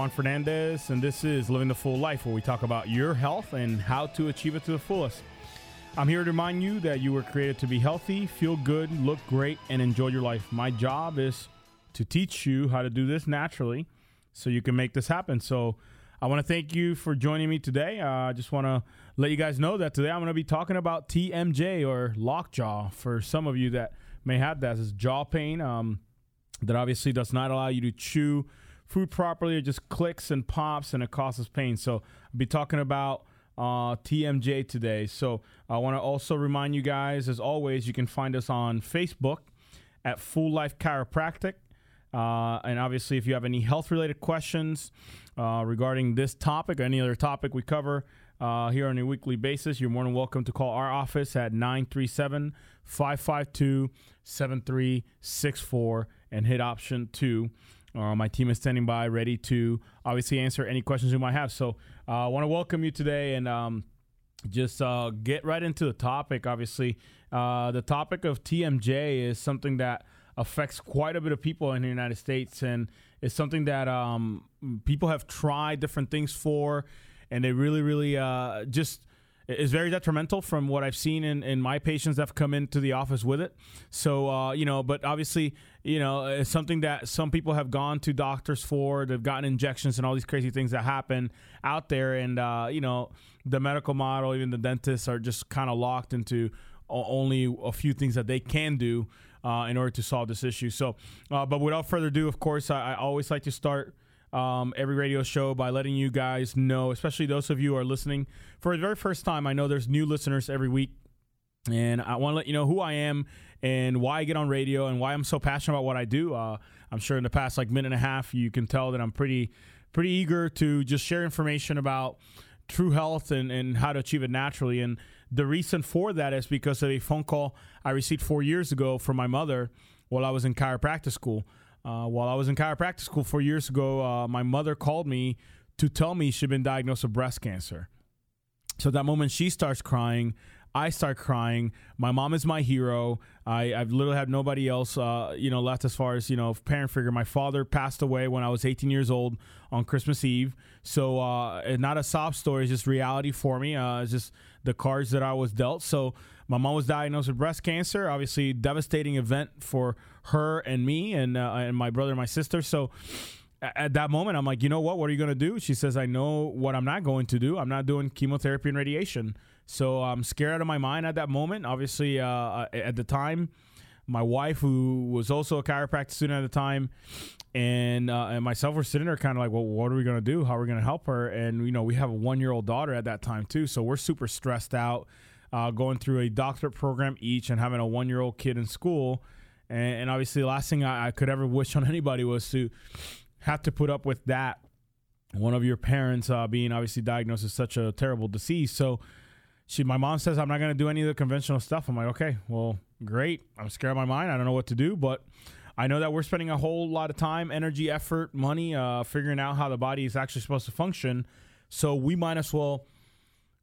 Juan Fernandez, and this is Living the Full Life, where we talk about your health and how to achieve it to the fullest. I'm here to remind you that you were created to be healthy, feel good, look great, and enjoy your life. My job is to teach you how to do this naturally so you can make this happen. So, I want to thank you for joining me today. Uh, I just want to let you guys know that today I'm going to be talking about TMJ or lockjaw. For some of you that may have that, jaw pain um, that obviously does not allow you to chew food properly. It just clicks and pops and it causes pain. So I'll be talking about uh, TMJ today. So I want to also remind you guys, as always, you can find us on Facebook at Full Life Chiropractic. Uh, and obviously, if you have any health related questions uh, regarding this topic or any other topic we cover uh, here on a weekly basis, you're more than welcome to call our office at 937 552 7364 and hit option two. Uh, my team is standing by, ready to obviously answer any questions you might have. So uh, I want to welcome you today and um, just uh, get right into the topic. Obviously, uh, the topic of TMJ is something that affects quite a bit of people in the United States, and it's something that um, people have tried different things for, and they really, really uh, just is very detrimental from what I've seen in, in my patients that have come into the office with it. So, uh, you know, but obviously, you know, it's something that some people have gone to doctors for. They've gotten injections and all these crazy things that happen out there. And, uh, you know, the medical model, even the dentists are just kind of locked into only a few things that they can do uh, in order to solve this issue. So, uh, but without further ado, of course, I, I always like to start um, every radio show by letting you guys know, especially those of you who are listening for the very first time. I know there's new listeners every week, and I want to let you know who I am and why I get on radio and why I'm so passionate about what I do. Uh, I'm sure in the past like minute and a half, you can tell that I'm pretty pretty eager to just share information about true health and, and how to achieve it naturally. And the reason for that is because of a phone call I received four years ago from my mother while I was in chiropractic school. Uh, while I was in chiropractic school four years ago, uh, my mother called me to tell me she'd been diagnosed with breast cancer. So that moment she starts crying, I start crying. My mom is my hero. I, I've literally had nobody else, uh, you know, left as far as you know, parent figure. My father passed away when I was 18 years old on Christmas Eve. So uh, not a sob story, it's just reality for me. Uh, it's just the cards that I was dealt. So my mom was diagnosed with breast cancer. Obviously, devastating event for her and me, and uh, and my brother and my sister. So at that moment, I'm like, you know what? What are you going to do? She says, I know what I'm not going to do. I'm not doing chemotherapy and radiation. So I'm scared out of my mind at that moment. Obviously, uh, at the time, my wife, who was also a chiropractic student at the time, and uh, and myself were sitting there, kind of like, well, what are we gonna do? How are we gonna help her? And you know, we have a one year old daughter at that time too, so we're super stressed out, uh, going through a doctorate program each, and having a one year old kid in school. And, and obviously, the last thing I, I could ever wish on anybody was to have to put up with that. One of your parents uh, being obviously diagnosed with such a terrible disease. So she my mom says I'm not gonna do any of the conventional stuff. I'm like, okay, well, great. I'm scared of my mind. I don't know what to do, but I know that we're spending a whole lot of time, energy, effort, money, uh, figuring out how the body is actually supposed to function. So we might as well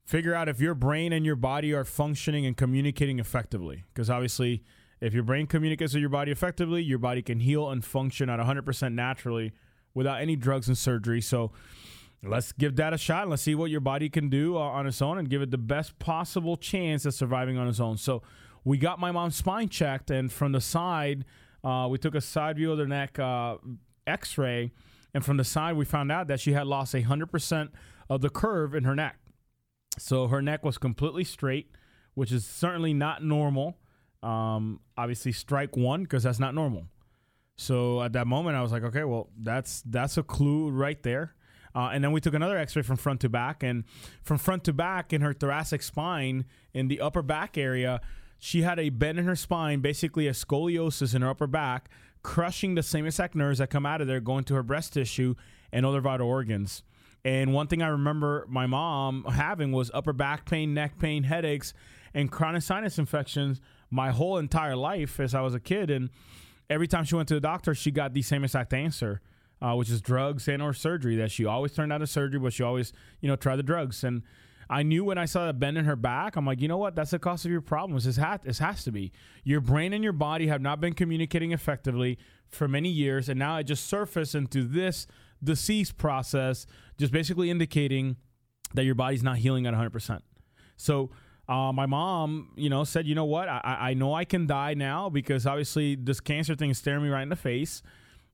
figure out if your brain and your body are functioning and communicating effectively. Because obviously, if your brain communicates with your body effectively, your body can heal and function at 100% naturally without any drugs and surgery. So let's give that a shot. Let's see what your body can do uh, on its own and give it the best possible chance of surviving on its own. So we got my mom's spine checked, and from the side, uh, we took a side view of the neck uh, x ray. And from the side, we found out that she had lost 100% of the curve in her neck. So her neck was completely straight, which is certainly not normal. Um, obviously, strike one because that's not normal. So at that moment, I was like, okay, well, that's that's a clue right there. Uh, and then we took another X-ray from front to back, and from front to back in her thoracic spine, in the upper back area, she had a bend in her spine, basically a scoliosis in her upper back, crushing the same exact nerves that come out of there, going to her breast tissue and other vital organs. And one thing I remember my mom having was upper back pain, neck pain, headaches, and chronic sinus infections my whole entire life as I was a kid. And every time she went to the doctor, she got the same exact answer, uh, which is drugs and or surgery. That she always turned out of surgery, but she always, you know, tried the drugs. And I knew when I saw that bend in her back, I'm like, you know what? That's the cause of your problems. This, ha- this has to be. Your brain and your body have not been communicating effectively for many years, and now it just surfaced into this disease process, just basically indicating that your body's not healing at 100%. So uh, my mom, you know, said, you know what? I, I know I can die now because obviously this cancer thing is staring me right in the face.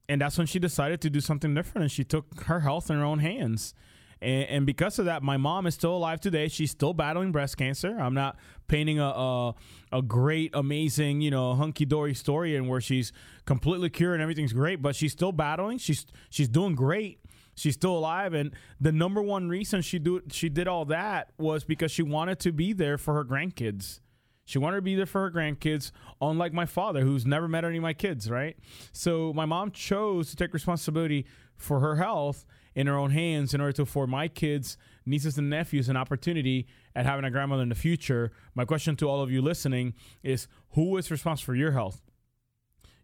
And that's when she decided to do something different and she took her health in her own hands. And, and, because of that, my mom is still alive today. She's still battling breast cancer. I'm not painting a a, a great, amazing, you know, hunky dory story and where she's completely cured and everything's great, but she's still battling. She's she's doing great. She's still alive, and the number one reason she do she did all that was because she wanted to be there for her grandkids. She wanted to be there for her grandkids, unlike my father, who's never met any of my kids, right? So my mom chose to take responsibility for her health in her own hands in order to afford my kids, nieces, and nephews an opportunity at having a grandmother in the future. My question to all of you listening is who is responsible for your health?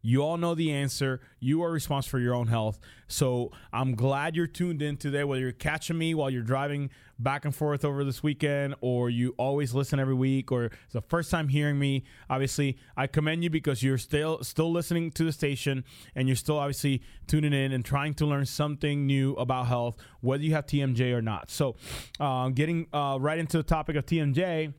You all know the answer. You are responsible for your own health. So I'm glad you're tuned in today, whether you're catching me while you're driving back and forth over this weekend, or you always listen every week, or it's the first time hearing me. Obviously, I commend you because you're still still listening to the station and you're still obviously tuning in and trying to learn something new about health, whether you have TMJ or not. So, uh, getting uh, right into the topic of TMJ.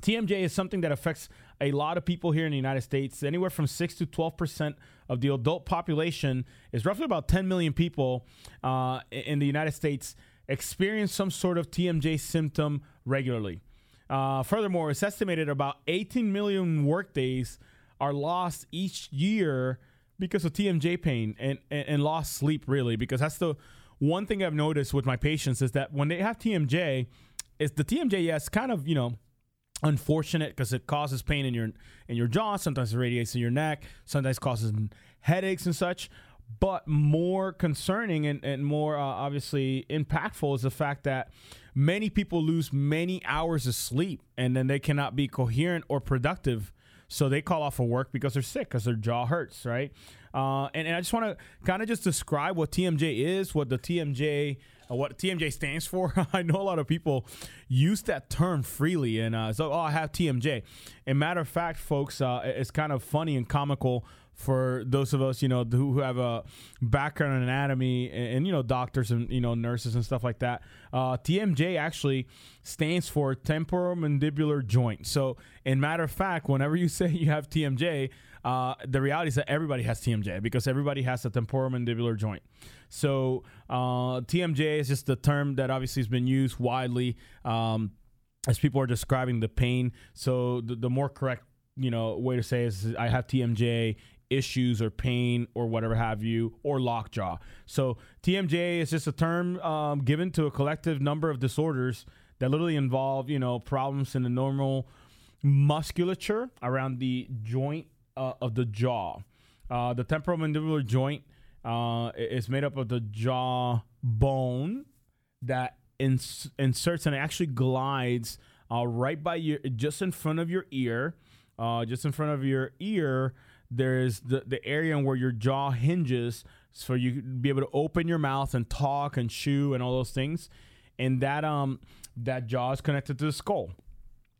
TMJ is something that affects a lot of people here in the United States. Anywhere from 6 to 12% of the adult population is roughly about 10 million people uh, in the United States experience some sort of TMJ symptom regularly. Uh, furthermore, it's estimated about 18 million workdays are lost each year because of TMJ pain and, and, and lost sleep, really, because that's the one thing I've noticed with my patients is that when they have TMJ, is the TMJ, yes, kind of, you know, unfortunate because it causes pain in your in your jaw sometimes it radiates in your neck sometimes causes headaches and such. But more concerning and, and more uh, obviously impactful is the fact that many people lose many hours of sleep and then they cannot be coherent or productive. So they call off of work because they're sick because their jaw hurts right? Uh, and, and i just want to kind of just describe what tmj is what the tmj what TMJ stands for. I know a lot of people use that term freely, and uh, so oh, I have TMJ. And matter of fact, folks, uh, it's kind of funny and comical for those of us, you know, who, have a background in anatomy and, and, you know, doctors and you know, nurses and stuff like that. Uh, TMJ actually stands for temporomandibular joint. So, in matter of fact, whenever you say you have TMJ, uh, the reality is that everybody has TMJ because everybody has a temporomandibular joint. So uh, TMJ is just the term that obviously has been used widely um, as people are describing the pain. So the, the more correct you know way to say is I have TMJ issues or pain or whatever have you or lockjaw. So TMJ is just a term um, given to a collective number of disorders that literally involve you know problems in the normal musculature around the joint uh, of the jaw. Uh, the temporomandibular joint uh, is made up of the jaw bone that ins- inserts and actually glides uh, right by your, just in front of your ear. Uh, just in front of your ear, there's the, the area where your jaw hinges, so you be able to open your mouth and talk and chew and all those things. And that um that jaw is connected to the skull.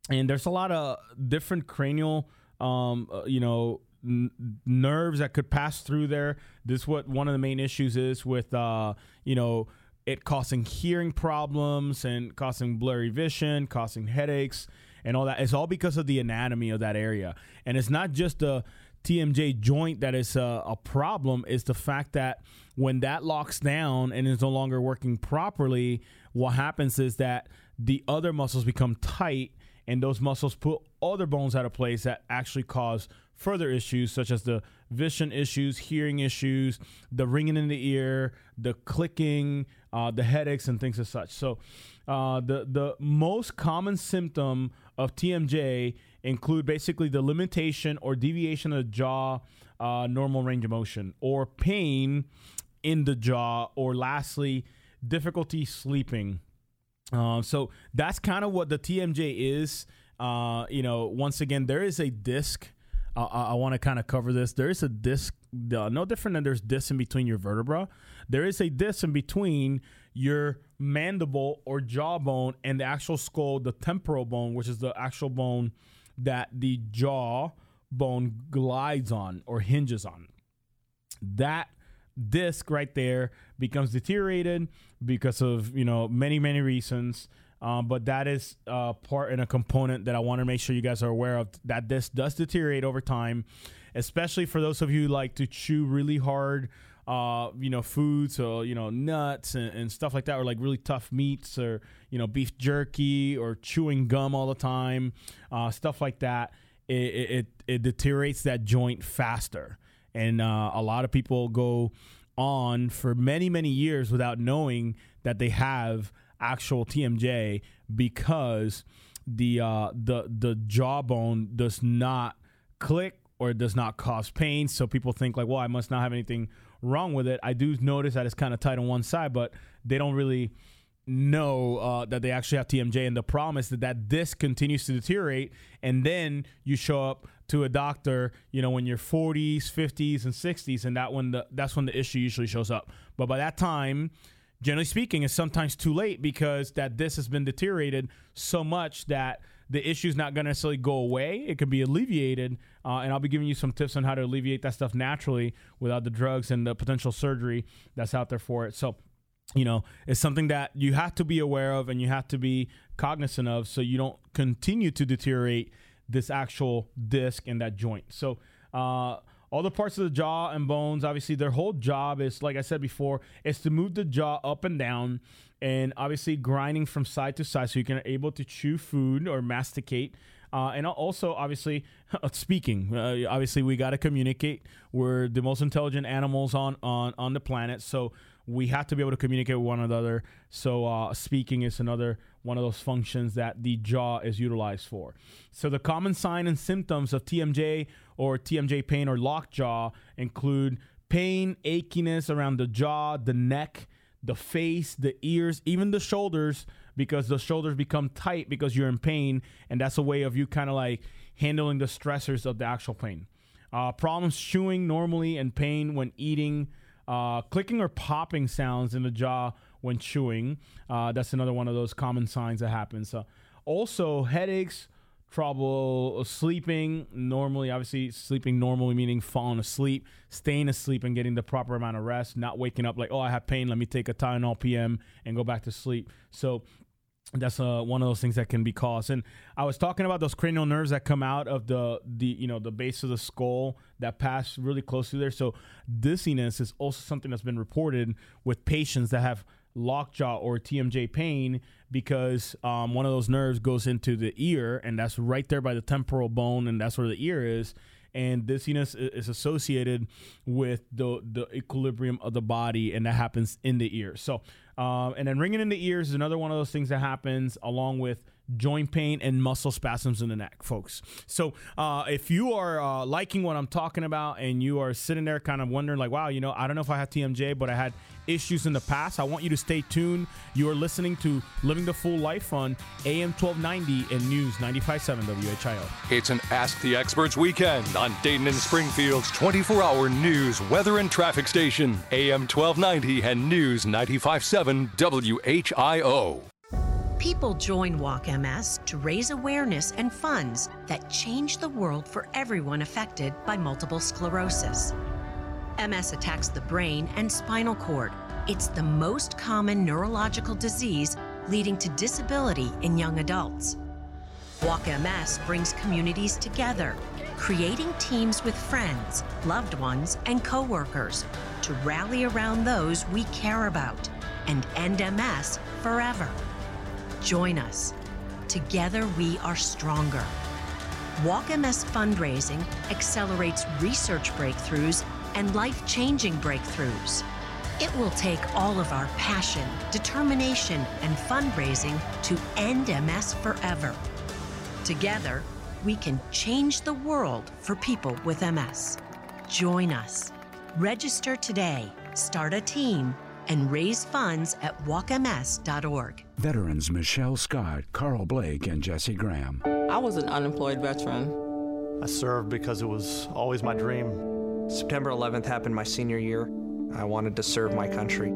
And there's a lot of different cranial um, uh, you know, n- nerves that could pass through there. This is what one of the main issues is with, uh, you know, it causing hearing problems and causing blurry vision, causing headaches, and all that. It's all because of the anatomy of that area, and it's not just the TMJ joint that is a, a problem. Is the fact that when that locks down and is no longer working properly, what happens is that the other muscles become tight and those muscles put other bones out of place that actually cause further issues such as the vision issues, hearing issues, the ringing in the ear, the clicking, uh, the headaches, and things as such. So, uh, the the most common symptom of TMJ include basically the limitation or deviation of the jaw uh, normal range of motion, or pain in the jaw, or lastly, difficulty sleeping. Uh, so that's kind of what the TMJ is. Uh, you know, once again, there is a disc. I want to kind of cover this. There is a disc, no different than there's disc in between your vertebra. There is a disc in between your mandible or jawbone and the actual skull, the temporal bone, which is the actual bone that the jaw bone glides on or hinges on. That disc right there becomes deteriorated because of you know many many reasons. Um, but that is uh, part and a component that I want to make sure you guys are aware of. That this does deteriorate over time, especially for those of you who like to chew really hard. Uh, you know, foods, so you know, nuts and, and, stuff like that, or like really tough meats, or you know, beef jerky, or chewing gum all the time, uh, stuff like that. It, it it deteriorates that joint faster, and uh, a lot of people go on for many many years without knowing that they have actual TMJ because the uh, the the jawbone does not click or does not cause pain. So people think like, well, I must not have anything wrong with it. I do notice that it's kind of tight on one side, but they don't really know uh, that they actually have TMJ. And the problem is that that disc continues to deteriorate, and then you show up to a doctor, you know, when you're 40s, 50s, and 60s, and that when the that's when the issue usually shows up. But by that time, generally speaking, it's sometimes too late because that this has been deteriorated so much that the issue is not going to necessarily go away. It can be alleviated, uh, and I'll be giving you some tips on how to alleviate that stuff naturally without the drugs and the potential surgery that's out there for it. So, you know, it's something that you have to be aware of and you have to be cognizant of so you don't continue to deteriorate this actual disc and that joint. So, uh, all the parts of the jaw and bones, obviously, their whole job is, like I said before, is to move the jaw up and down and obviously grinding from side to side so you can able to chew food or masticate. Uh, and also, obviously, speaking. Uh, obviously, we got to communicate. We're the most intelligent animals on, on, on the planet. So we have to be able to communicate with one another. So uh, speaking is another one of those functions that the jaw is utilized for. So the common sign and symptoms of TMJ or TMJ pain or lockjaw include pain, achiness around the jaw, the neck, the face, the ears, even the shoulders, because the shoulders become tight because you're in pain, and that's a way of you kind of like handling the stressors of the actual pain. Uh, problems chewing normally and pain when eating, uh, clicking or popping sounds in the jaw when chewing. Uh, that's another one of those common signs that happens. also, headaches, trouble sleeping. Normally obviously sleeping normally meaning falling asleep staying asleep and getting the proper amount of rest not waking up like oh i have pain. Let me take a tylenol pm and go back to sleep. So that's uh, one of those things that can be caused. And i was talking about those cranial nerves that come out of the the you know the base of the skull that pass really close to there. So dizziness is also something that's been reported with patients that have lockjaw or TMJ pain because um, one of those nerves goes into the ear, and that's right there by the temporal bone, and that's where the ear is. And dizziness is associated with the the equilibrium of the body, and that happens in the ear. So, um, and then ringing in the ears is another one of those things that happens along with joint pain and muscle spasms in the neck, folks. So, uh, if you are uh, liking what I'm talking about and you are sitting there kind of wondering, like, wow, you know, I don't know if I have TMJ, but I had issues in the past, I want you to stay tuned. You are listening to Living the Full Life on AM 1290 and News 95.7 WHIO. It's an Ask the Experts weekend on Dayton and Springfield's 24 hour news, weather, and traffic station, AM 1290 and News 95.7 WHIO. People join Walk MS to raise awareness and funds that change the world for everyone affected by multiple sclerosis. MS attacks the brain and spinal cord. It's the most common neurological disease leading to disability in young adults. Walk MS brings communities together, creating teams with friends, loved ones, and coworkers to rally around those we care about and end MS forever. Join us. Together we are stronger. Walk MS fundraising accelerates research breakthroughs and life changing breakthroughs. It will take all of our passion, determination, and fundraising to end MS forever. Together, we can change the world for people with MS. Join us. Register today, start a team, and raise funds at walkms.org. Veterans Michelle Scott, Carl Blake, and Jesse Graham. I was an unemployed veteran. I served because it was always my dream. September 11th happened my senior year. I wanted to serve my country.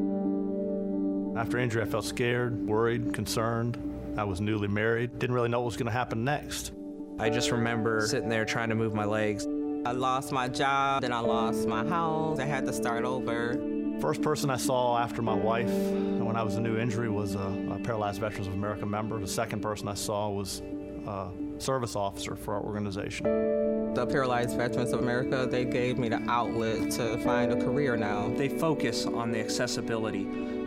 After injury, I felt scared, worried, concerned. I was newly married, didn't really know what was going to happen next. I just remember sitting there trying to move my legs. I lost my job, then I lost my house. I had to start over. First person I saw after my wife when I was a new injury was a, a Paralyzed Veterans of America member. The second person I saw was a service officer for our organization. The Paralyzed Veterans of America, they gave me the outlet to find a career now. They focus on the accessibility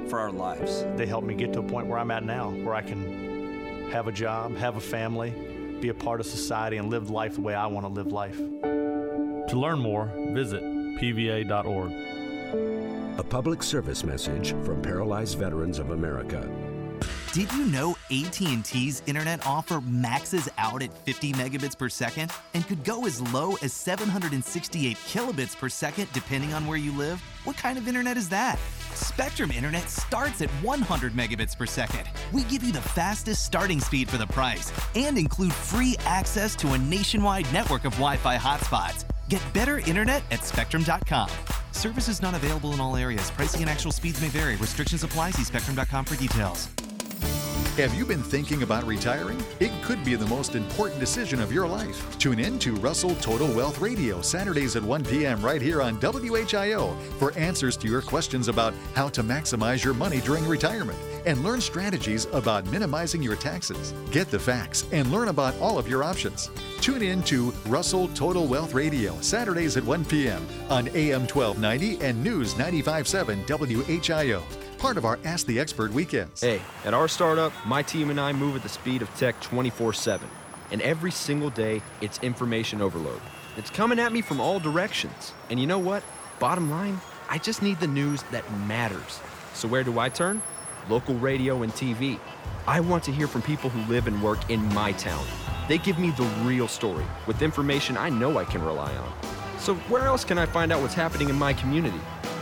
for our lives. They helped me get to a point where I'm at now, where I can have a job, have a family, be a part of society, and live life the way I want to live life. To learn more, visit pva.org. A public service message from Paralyzed Veterans of America. Did you know AT&T's internet offer maxes out at 50 megabits per second and could go as low as 768 kilobits per second depending on where you live? What kind of internet is that? Spectrum Internet starts at 100 megabits per second. We give you the fastest starting speed for the price and include free access to a nationwide network of Wi-Fi hotspots. Get better internet at spectrum.com. Service is not available in all areas. Pricing and actual speeds may vary. Restrictions apply. See spectrum.com for details. Have you been thinking about retiring? It could be the most important decision of your life. Tune in to Russell Total Wealth Radio Saturdays at 1 p.m. right here on WHIO for answers to your questions about how to maximize your money during retirement and learn strategies about minimizing your taxes. Get the facts and learn about all of your options. Tune in to Russell Total Wealth Radio Saturdays at 1 p.m. on AM 1290 and News 95.7 WHIO part of our Ask the Expert weekends. Hey, at our startup, my team and I move at the speed of tech 24 7. And every single day, it's information overload. It's coming at me from all directions. And you know what? Bottom line, I just need the news that matters. So where do I turn? Local radio and TV. I want to hear from people who live and work in my town. They give me the real story with information I know I can rely on. So where else can I find out what's happening in my community?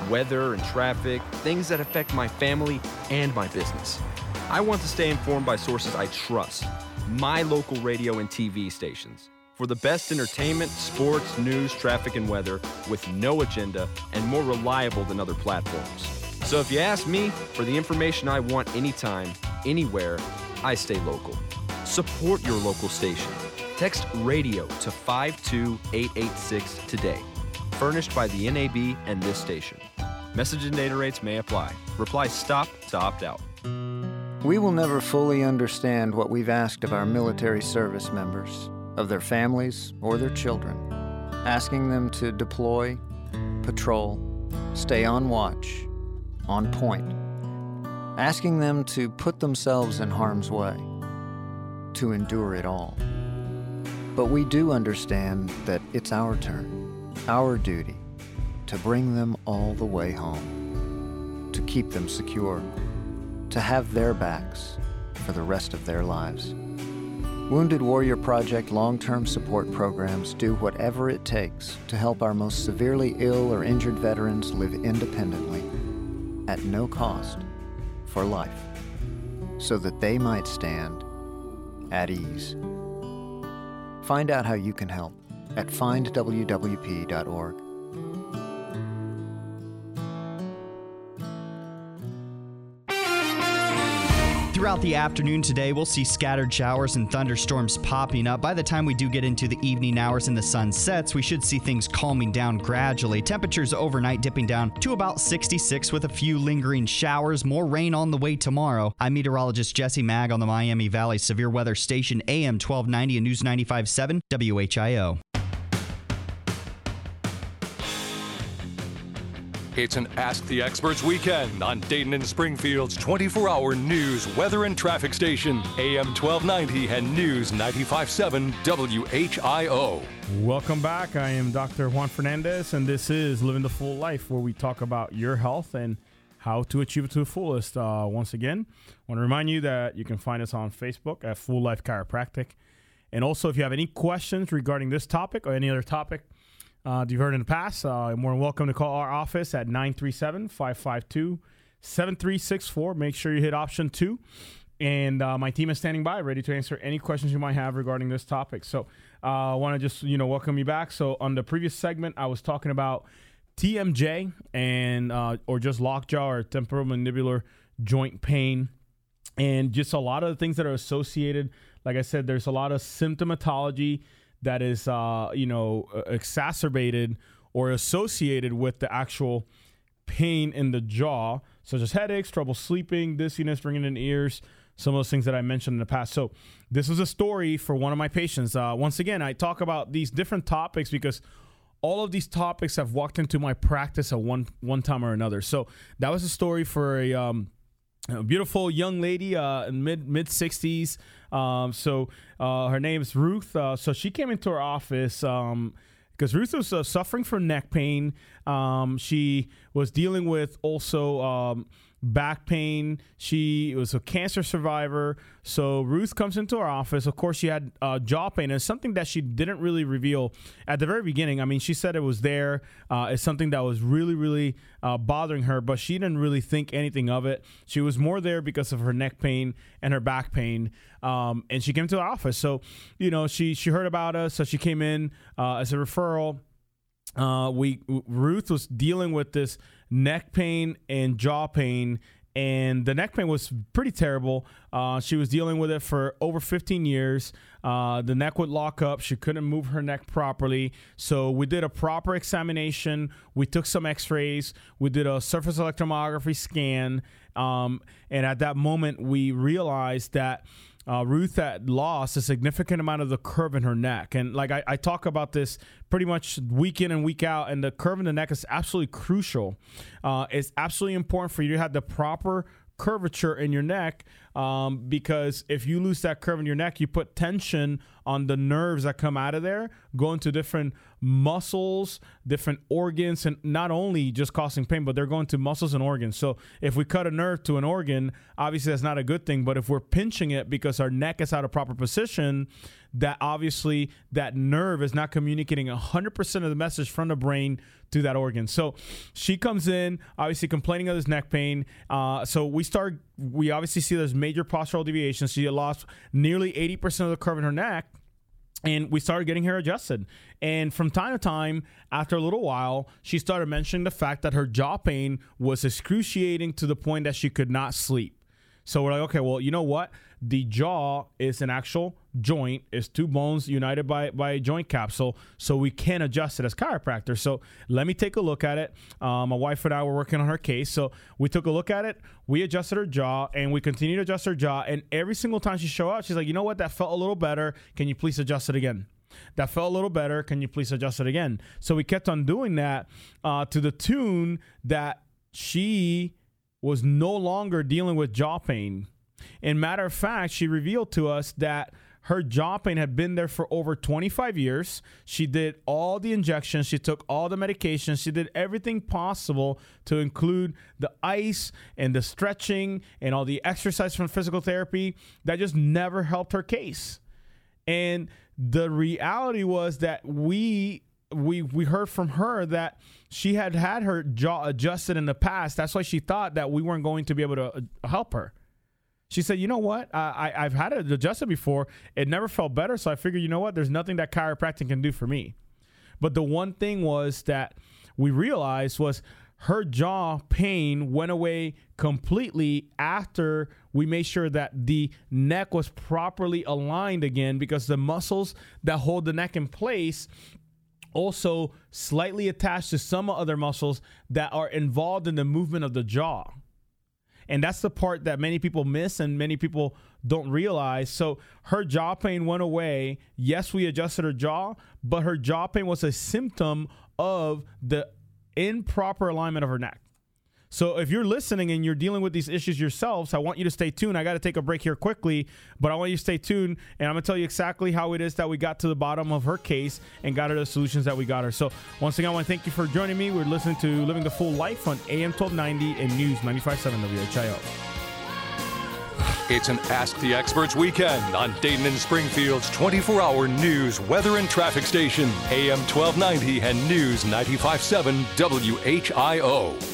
weather and traffic, things that affect my family and my business. I want to stay informed by sources I trust, my local radio and TV stations. For the best entertainment, sports, news, traffic, and weather with no agenda and more reliable than other platforms. So if you ask me for the information I want anytime, anywhere, I stay local. Support your local station. Text radio to 52886 today. Furnished by the NAB and this station. Message and data rates may apply. Reply STOP to opt out. We will never fully understand what we've asked of our military service members, of their families or their children, asking them to deploy, patrol, stay on watch, on point, asking them to put themselves in harm's way, to endure it all. But we do understand that it's our turn, our duty to bring them all the way home, to keep them secure, to have their backs for the rest of their lives. Wounded Warrior Project long term support programs do whatever it takes to help our most severely ill or injured veterans live independently, at no cost, for life, so that they might stand at ease. Find out how you can help at findwwp.org. Throughout the afternoon today, we'll see scattered showers and thunderstorms popping up. By the time we do get into the evening hours and the sun sets, we should see things calming down gradually. Temperatures overnight dipping down to about 66 with a few lingering showers. More rain on the way tomorrow. I'm meteorologist Jesse Maag on the Miami Valley Severe Weather Station AM 1290 and News 95.7 WHIO. It's an Ask the Experts weekend on Dayton and Springfield's 24 hour news, weather, and traffic station, AM 1290 and News 957 WHIO. Welcome back. I am Dr. Juan Fernandez, and this is Living the Full Life, where we talk about your health and how to achieve it to the fullest. Uh, once again, I want to remind you that you can find us on Facebook at Full Life Chiropractic. And also, if you have any questions regarding this topic or any other topic, uh, you've heard in the past, uh, you're more than welcome to call our office at 937 552 7364. Make sure you hit option two. And uh, my team is standing by, ready to answer any questions you might have regarding this topic. So uh, I want to just, you know, welcome you back. So on the previous segment, I was talking about TMJ and uh, or just lockjaw or temporomandibular joint pain, and just a lot of the things that are associated. Like I said, there's a lot of symptomatology that is, uh, you know, exacerbated or associated with the actual pain in the jaw, such as headaches, trouble sleeping, dizziness, ringing in the ears, some of those things that I mentioned in the past. So, this was a story for one of my patients. Uh, once again, I talk about these different topics because all of these topics have walked into my practice at one one time or another. So that was a story for a, um, a beautiful young lady, uh, mid mid sixties. Um, so uh, her name is Ruth. Uh, so she came into our office. Um, because Ruth was uh, suffering from neck pain. Um, she was dealing with also um, back pain. She was a cancer survivor. So Ruth comes into our office. Of course, she had uh, jaw pain. And it's something that she didn't really reveal at the very beginning. I mean, she said it was there. Uh, it's something that was really, really uh, bothering her, but she didn't really think anything of it. She was more there because of her neck pain and her back pain. Um, and she came to our office. So, you know, she she heard about us. So she came in uh, as a referral. Uh, we Ruth was dealing with this neck pain and jaw pain and the neck pain was pretty terrible. Uh, she was dealing with it for over 15 years. Uh, the neck would lock up. She couldn't move her neck properly. So we did a proper examination. We took some X-rays. We did a surface electromyography scan. Um, and at that moment, we realized that uh, Ruth had lost a significant amount of the curve in her neck. And like I, I, talk about this pretty much week in and week out, and the curve in the neck is absolutely crucial. Uh, it's absolutely important for you to have the proper curvature in your neck um, because if you lose that curve in your neck, you put tension on the nerves that come out of there, go into different muscles, different organs, and not only just causing pain, but they're going to muscles and organs. So if we cut a nerve to an organ, obviously that's not a good thing. But if we're pinching it because our neck is out of proper position, that obviously that nerve is not communicating 100% of the message from the brain to that organ. So she comes in, obviously complaining of this neck pain. Uh, so we start, we obviously see there's major postural deviations. She had lost nearly 80% of the curve in her neck and we started getting her adjusted. And from time to time, after a little while, she started mentioning the fact that her jaw pain was excruciating to the point that she could not sleep. So we're like, okay, well, you know what? The jaw is an actual joint, it's two bones united by, by a joint capsule, so we can adjust it as chiropractors. So let me take a look at it. Um, my wife and I were working on her case, so we took a look at it. We adjusted her jaw, and we continued to adjust her jaw. And every single time she showed up, she's like, you know what? That felt a little better. Can you please adjust it again? that felt a little better. Can you please adjust it again? So we kept on doing that uh, to the tune that she was no longer dealing with jaw pain. In matter of fact, she revealed to us that her jaw pain had been there for over 25 years. She did all the injections, she took all the medications, she did everything possible to include the ice and the stretching and all the exercise from physical therapy. That just never helped her case. And the reality was that we we we heard from her that she had had her jaw adjusted in the past. That's why she thought that we weren't going to be able to uh, help her. She said, "You know what? I, I have had it adjusted before. It never felt better. So I figured, you know what? There's nothing that chiropractic can do for me. But the one thing was that we realized was her jaw pain went away completely after we made sure that the neck was properly aligned again because the muscles that hold the neck in place also slightly attached to some other muscles that are involved in the movement of the jaw. And that's the part that many people miss and many people don't realize. So her jaw pain went away. Yes, we adjusted her jaw, but her jaw pain was a symptom of the improper alignment of her neck. So if you're listening and you're dealing with these issues yourselves, I want you to stay tuned. I got to take a break here quickly, but I want you to stay tuned and I'm going to tell you exactly how it is that we got to the bottom of her case and got her the solutions that we got her. So once again, I want to thank you for joining me. We're listening to Living the Full Life on AM 1290 and News 95.7 WHIO. It's an Ask the Experts weekend on Dayton and Springfield's 24 hour news, weather, and traffic station, AM 1290 and News 95.7 WHIO.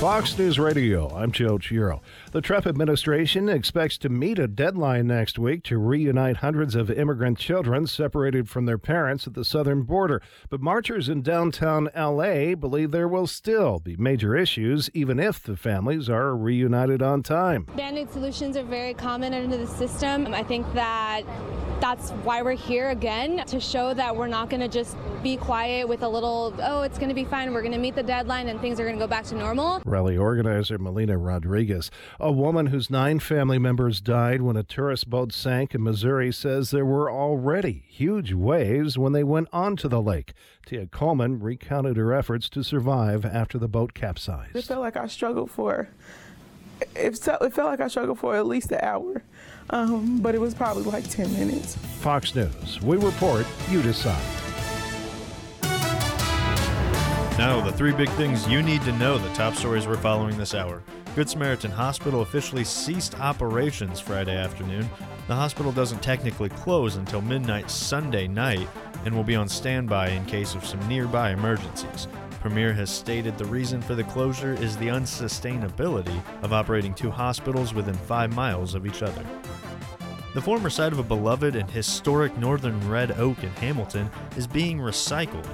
Fox News Radio, I'm Joe Giro. The Trump administration expects to meet a deadline next week to reunite hundreds of immigrant children separated from their parents at the southern border. But marchers in downtown LA believe there will still be major issues even if the families are reunited on time. Band aid solutions are very common under the system. I think that that's why we're here again to show that we're not going to just be quiet with a little, oh, it's going to be fine. We're going to meet the deadline and things are going to go back to normal. Rally organizer Melina Rodriguez, a woman whose nine family members died when a tourist boat sank in Missouri, says there were already huge waves when they went onto the lake. Tia Coleman recounted her efforts to survive after the boat capsized. It felt like I struggled for. It felt, like I struggled for at least an hour um, but it was probably like 10 minutes. Fox News. We report, you decide. Now, the three big things you need to know the top stories we're following this hour. Good Samaritan Hospital officially ceased operations Friday afternoon. The hospital doesn't technically close until midnight Sunday night and will be on standby in case of some nearby emergencies. Premier has stated the reason for the closure is the unsustainability of operating two hospitals within five miles of each other. The former site of a beloved and historic northern red oak in Hamilton is being recycled.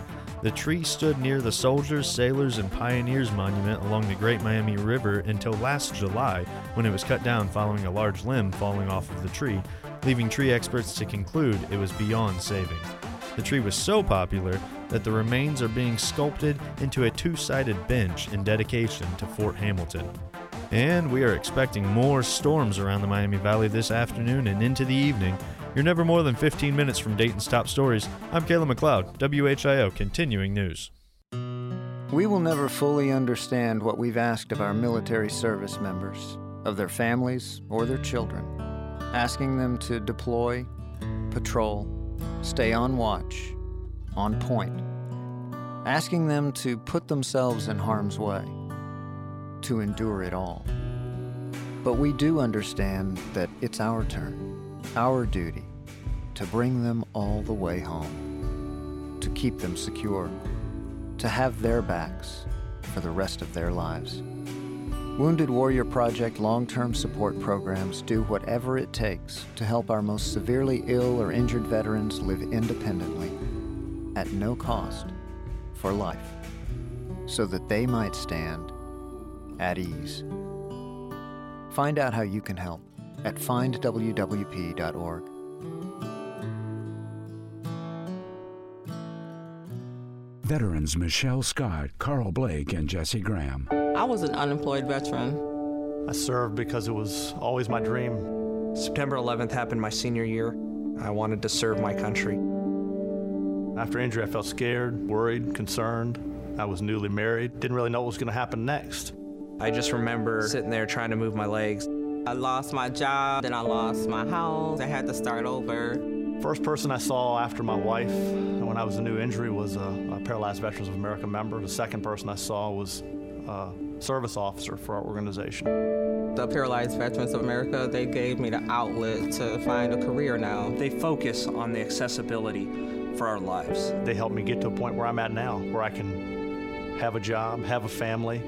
The tree stood near the Soldiers, Sailors, and Pioneers Monument along the Great Miami River until last July when it was cut down following a large limb falling off of the tree, leaving tree experts to conclude it was beyond saving. The tree was so popular that the remains are being sculpted into a two sided bench in dedication to Fort Hamilton. And we are expecting more storms around the Miami Valley this afternoon and into the evening. You're never more than 15 minutes from Dayton's top stories. I'm Kayla McLeod, WHIO Continuing News. We will never fully understand what we've asked of our military service members, of their families, or their children, asking them to deploy, patrol, stay on watch, on point, asking them to put themselves in harm's way, to endure it all. But we do understand that it's our turn, our duty, to bring them all the way home, to keep them secure, to have their backs for the rest of their lives. Wounded Warrior Project long term support programs do whatever it takes to help our most severely ill or injured veterans live independently at no cost for life so that they might stand at ease. Find out how you can help at findwwp.org. Veterans Michelle Scott, Carl Blake, and Jesse Graham. I was an unemployed veteran. I served because it was always my dream. September 11th happened my senior year. I wanted to serve my country. After injury, I felt scared, worried, concerned. I was newly married, didn't really know what was going to happen next. I just remember sitting there trying to move my legs. I lost my job, then I lost my house. I had to start over. First person I saw after my wife when I was a new injury was a, a Paralyzed Veterans of America member. The second person I saw was a service officer for our organization. The Paralyzed Veterans of America, they gave me the outlet to find a career now. They focus on the accessibility for our lives. They helped me get to a point where I'm at now, where I can have a job, have a family,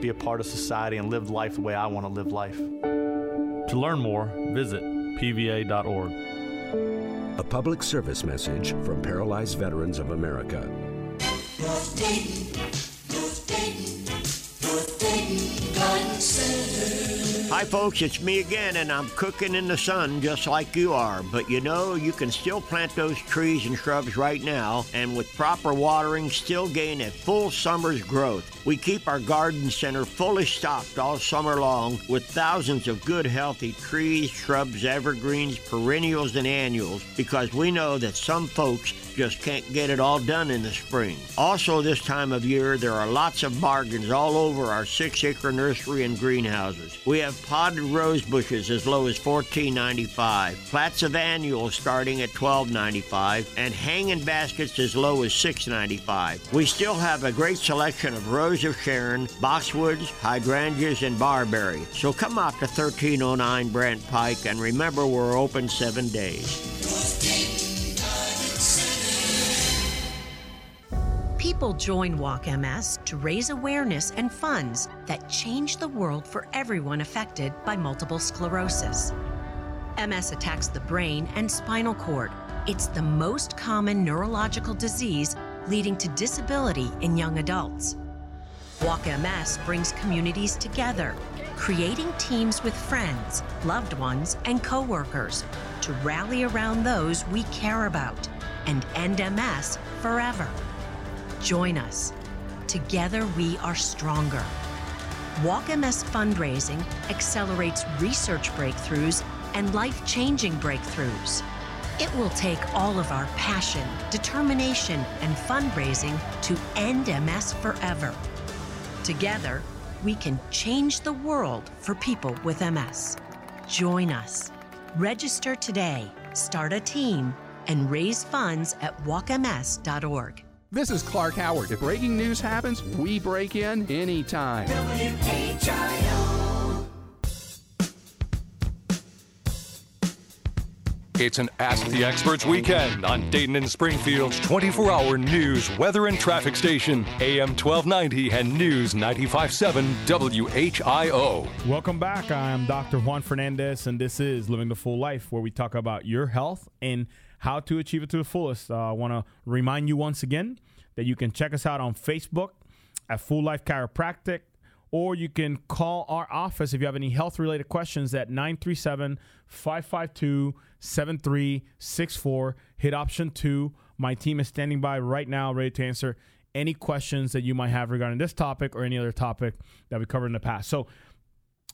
be a part of society, and live life the way I want to live life. To learn more, visit pva.org. A public service message from Paralyzed Veterans of America. Hi, folks, it's me again, and I'm cooking in the sun just like you are. But you know, you can still plant those trees and shrubs right now, and with proper watering, still gain a full summer's growth. We keep our garden center fully stocked all summer long with thousands of good, healthy trees, shrubs, evergreens, perennials, and annuals because we know that some folks just can't get it all done in the spring. Also, this time of year, there are lots of bargains all over our six acre nursery and greenhouses. We have potted rose bushes as low as $14.95, plats of annuals starting at $12.95, and hanging baskets as low as $6.95. We still have a great selection of Rose of Sharon, boxwoods, hydrangeas, and barberry. So come out to 1309 Brandt Pike and remember we're open seven days. People join Walk MS to raise awareness and funds that change the world for everyone affected by multiple sclerosis. MS attacks the brain and spinal cord. It's the most common neurological disease leading to disability in young adults. Walk MS brings communities together, creating teams with friends, loved ones, and coworkers to rally around those we care about and end MS forever. Join us. Together we are stronger. Walk MS fundraising accelerates research breakthroughs and life changing breakthroughs. It will take all of our passion, determination, and fundraising to end MS forever. Together, we can change the world for people with MS. Join us. Register today, start a team, and raise funds at walkms.org. This is Clark Howard. If breaking news happens, we break in anytime. W-H-I-O. It's an Ask the Experts weekend on Dayton and Springfield's 24 hour news, weather, and traffic station, AM 1290 and News 957 WHIO. Welcome back. I'm Dr. Juan Fernandez, and this is Living the Full Life, where we talk about your health and how to achieve it to the fullest. Uh, I want to remind you once again that you can check us out on Facebook at Full Life Chiropractic, or you can call our office if you have any health related questions at 937 552 7364. Hit option two. My team is standing by right now, ready to answer any questions that you might have regarding this topic or any other topic that we covered in the past. So,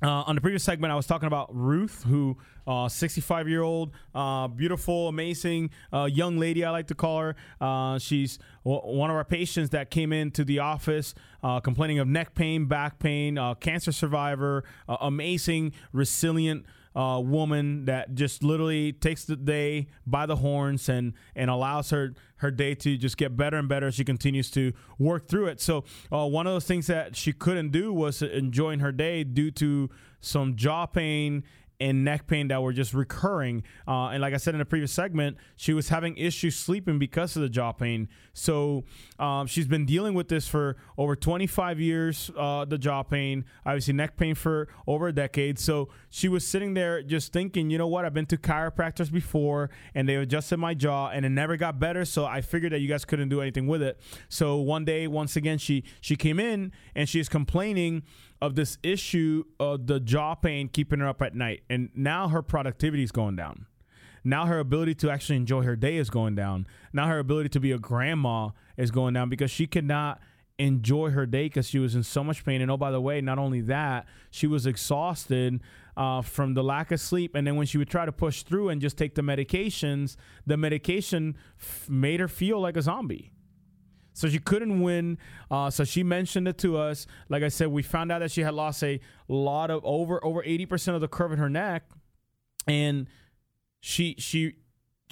uh, on the previous segment, I was talking about Ruth, who, uh, 65 year old, uh, beautiful, amazing uh, young lady, I like to call her. Uh, she's w- one of our patients that came into the office complaining of neck pain, back pain, cancer survivor, amazing, resilient uh, woman that just literally takes the day by the horns and and allows her her day to just get better and better as she continues to work through it. So uh, one of those things that she couldn't do was enjoying her day due to some jaw pain and neck pain that were just recurring. Uh, and like I said in the previous segment, she was having issues sleeping because of the jaw pain. So um, she's been dealing with this for over 25 years, uh, the jaw pain, obviously neck pain for over a decade. So she was sitting there just thinking, you know what, I've been to chiropractors before and they adjusted my jaw and it never got better. So I figured that you guys couldn't do anything with it. So one day, once again, she she came in and she's complaining of this issue of the jaw pain keeping her up at night. And now her productivity is going down. Now her ability to actually enjoy her day is going down. Now her ability to be a grandma is going down because she cannot enjoy her day because she was in so much pain. And oh, by the way, not only that, she was exhausted uh, from the lack of sleep. And then when she would try to push through and just take the medications, the medication f- made her feel like a zombie. So she couldn't win. Uh, so she mentioned it to us. Like I said, we found out that she had lost a lot of over over eighty percent of the curve in her neck, and she she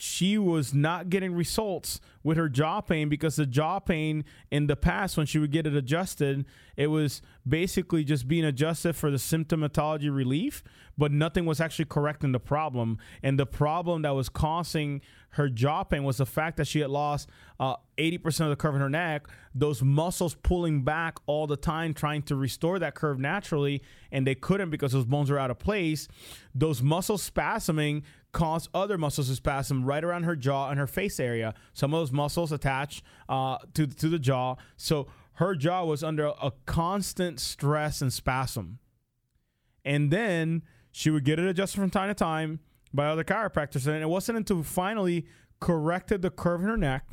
she was not getting results with her jaw pain because the jaw pain in the past when she would get it adjusted it was basically just being adjusted for the symptomatology relief but nothing was actually correcting the problem. And the problem that was causing her jaw pain was the fact that she had lost uh, 80% of the curve in her neck those muscles pulling back all the time trying to restore that curve naturally and they couldn't because those bones were out of place. Those muscles spasming caused other muscles to spasm right around her jaw and her face area some of those muscles attached uh, to, to the jaw so her jaw was under a constant stress and spasm and then she would get it adjusted from time to time by other chiropractors. And it wasn't until finally corrected the curve in her neck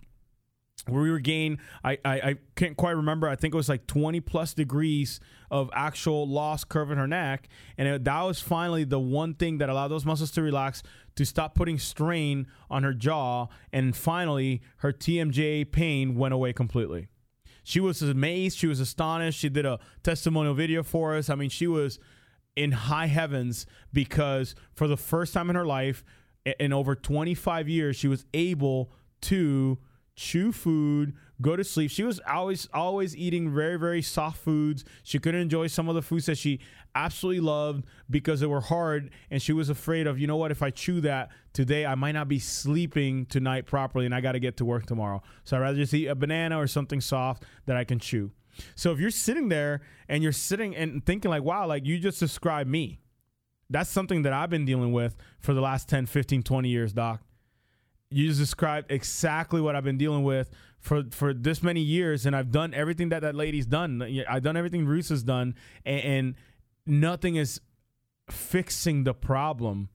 we regained I, I i can't quite remember. I think it was like 20 plus degrees of actual loss curve in her neck. And it, that was finally the one thing that allowed those muscles to relax to stop putting strain on her jaw. And finally her tmj pain went away completely. She was amazed. She was astonished. She did a testimonial video for us. I mean she was in high heavens because for the first time in her life in over 25 years she was able to chew food, go to sleep. She was always always eating very very soft foods. She couldn't enjoy some of the foods that she absolutely loved because they were hard and she was afraid of, you know what, if I chew that today I might not be sleeping tonight properly and I got to get to work tomorrow. So I'd rather just eat a banana or something soft that I can chew. So if you're sitting there and you're sitting and thinking like, wow, like you just described me. That's something that I've been dealing with for the last 10, 15, 20 years, doc you just described exactly what I've been dealing with for for this many years, and I've done everything that that lady's done. I've done everything Ruth has done, and, and nothing is fixing the problem.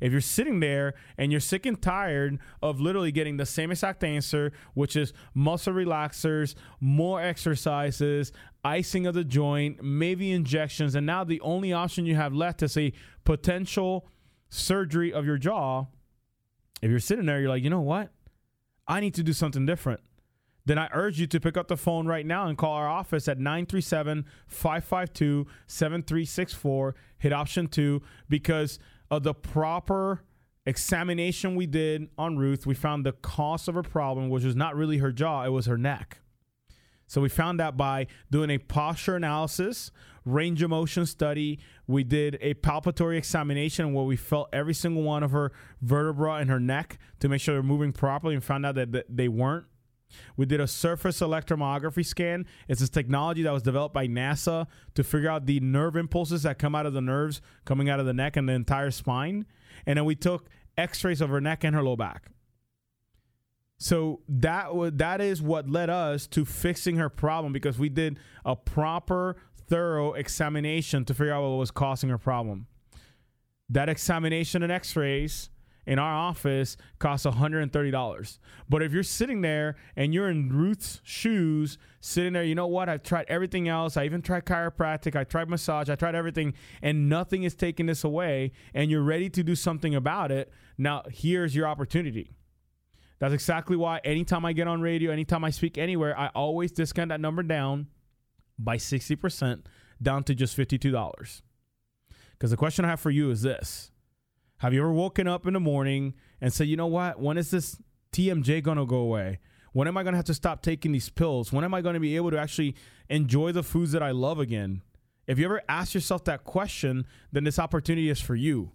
If you're sitting there and you're sick and tired of literally getting the same exact answer, which is muscle relaxers, more exercises, icing of the joint, maybe injections, and now the only option you have left is a potential surgery of your jaw if you're sitting there, you're like, you know what? I need to do something different. Then I urge you to pick up the phone right now and call our office at 937 552 7364. Hit option two because of the proper examination we did on Ruth. We found the cause of her problem, which was not really her jaw, it was her neck. So we found that by doing a posture analysis, range of motion study. We did a palpatory examination where we felt every single one of her vertebra in her neck to make sure they're moving properly and found out that they weren't. We did a surface electromyography scan. It's this technology that was developed by NASA to figure out the nerve impulses that come out of the nerves coming out of the neck and the entire spine. And then we took x rays of her neck and her low back. So that w- that is what led us to fixing her problem because we did a proper, thorough examination to figure out what was causing her problem. That examination and X-rays in our office costs $130. But if you're sitting there and you're in Ruth's shoes, sitting there, you know what? I've tried everything else. I even tried chiropractic. I tried massage. I tried everything, and nothing is taking this away. And you're ready to do something about it. Now, here's your opportunity that's exactly why anytime I get on radio, anytime I speak anywhere, I always discount that number down by 60% down to just $52. Because the question I have for you is this Have you ever woken up in the morning and said, you know what? When is this TMJ going to go away? When am I going to have to stop taking these pills? When am I going to be able to actually enjoy the foods that I love again? If you ever ask yourself that question, then this opportunity is for you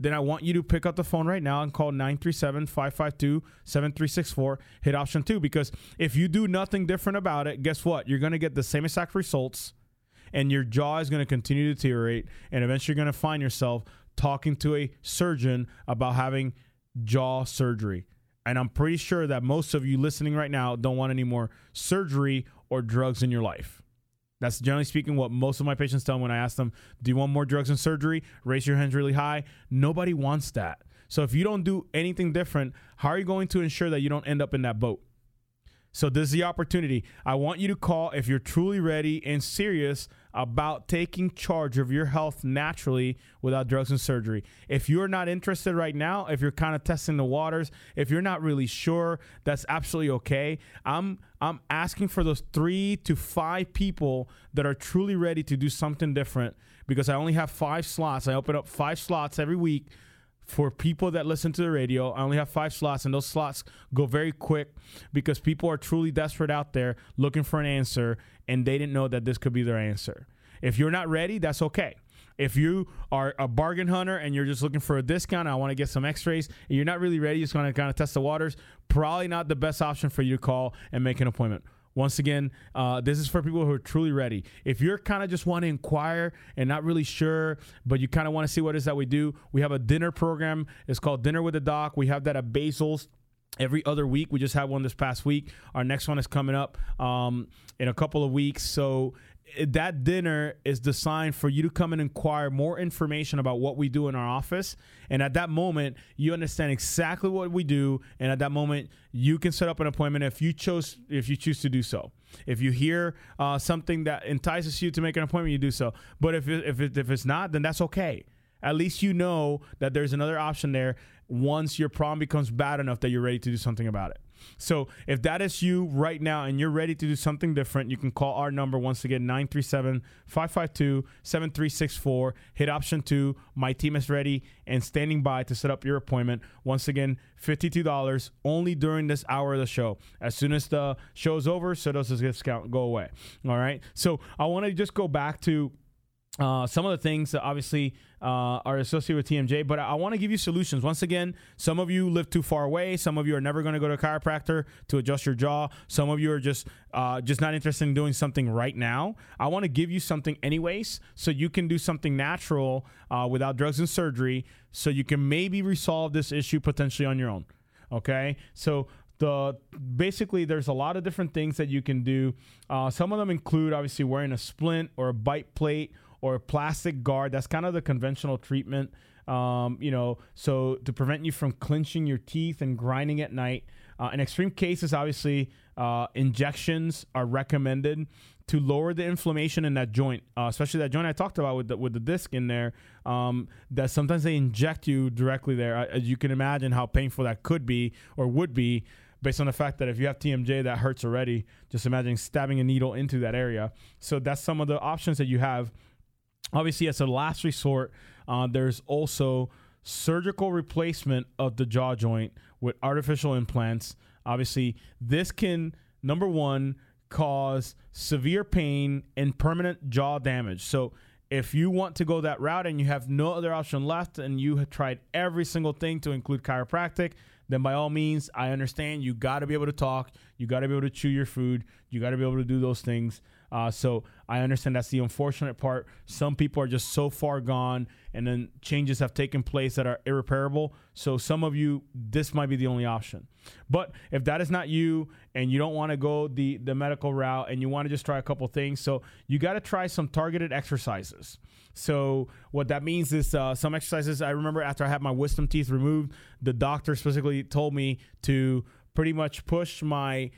then I want you to pick up the phone right now and call 937 552 7364. Hit option two because if you do nothing different about it, guess what? You're going to get the same exact results and your jaw is going to continue to deteriorate. And eventually you're going to find yourself talking to a surgeon about having jaw surgery. And I'm pretty sure that most of you listening right now don't want any more surgery or drugs in your life. That's generally speaking what most of my patients tell me when I ask them, Do you want more drugs and surgery? Raise your hands really high. Nobody wants that. So if you don't do anything different, how are you going to ensure that you don't end up in that boat? So this is the opportunity. I want you to call if you're truly ready and serious about taking charge of your health naturally without drugs and surgery. If you're not interested right now, if you're kind of testing the waters, if you're not really sure, that's absolutely okay. I'm I'm asking for those 3 to 5 people that are truly ready to do something different because I only have 5 slots. I open up 5 slots every week for people that listen to the radio. I only have five slots, and those slots go very quick because people are truly desperate out there looking for an answer, and they didn't know that this could be their answer. If you're not ready, that's okay. If you are a bargain hunter and you're just looking for a discount, I want to get some x-rays, and you're not really ready, just going to kind of test the waters, probably not the best option for you to call and make an appointment. Once again, uh, this is for people who are truly ready. If you're kind of just want to inquire and not really sure, but you kind of want to see what it is that we do, we have a dinner program. It's called Dinner with the Doc. We have that at Basil's every other week. We just had one this past week. Our next one is coming up um, in a couple of weeks. So that dinner is designed for you to come and inquire more information about what we do in our office. And at that moment, you understand exactly what we do. And at that moment, you can set up an appointment if you chose if you choose to do so. If you hear uh, something that entices you to make an appointment, you do so. But if it, if it, if it's not, then that's okay. At least you know that there's another option there once your problem becomes bad enough that you're ready to do something about it. So if that is you right now and you're ready to do something different, you can call our number once again 937-552-7364. Hit option 2. My team is ready and standing by to set up your appointment. Once again, $52 only during this hour of the show. As soon as the show's over, so does this discount go away. All right? So I want to just go back to uh, some of the things that obviously uh, are associated with TMJ, but I, I want to give you solutions. Once again, some of you live too far away. Some of you are never going to go to a chiropractor to adjust your jaw. Some of you are just uh, just not interested in doing something right now. I want to give you something anyways, so you can do something natural uh, without drugs and surgery, so you can maybe resolve this issue potentially on your own. Okay, so the basically there's a lot of different things that you can do. Uh, some of them include obviously wearing a splint or a bite plate or a plastic guard. That's kind of the conventional treatment. Um, you know, so to prevent you from clenching your teeth and grinding at night. Uh, in extreme cases, obviously, uh, injections are recommended to lower the inflammation in that joint, uh, especially that joint I talked about with the, with the disc in there. Um, that sometimes they inject you directly there. Uh, as you can imagine, how painful that could be or would be based on the fact that if you have TMJ that hurts already, just imagine stabbing a needle into that area. So that's some of the options that you have Obviously, as a last resort, uh, there's also surgical replacement of the jaw joint with artificial implants. Obviously, this can, number one, cause severe pain and permanent jaw damage. So, if you want to go that route and you have no other option left and you have tried every single thing to include chiropractic, then by all means, I understand you got to be able to talk, you got to be able to chew your food, you got to be able to do those things. Uh, so I understand that's the unfortunate part. Some people are just so far gone, and then changes have taken place that are irreparable. So some of you, this might be the only option. But if that is not you, and you don't want to go the the medical route, and you want to just try a couple things, so you got to try some targeted exercises. So what that means is uh, some exercises. I remember after I had my wisdom teeth removed, the doctor specifically told me to pretty much push my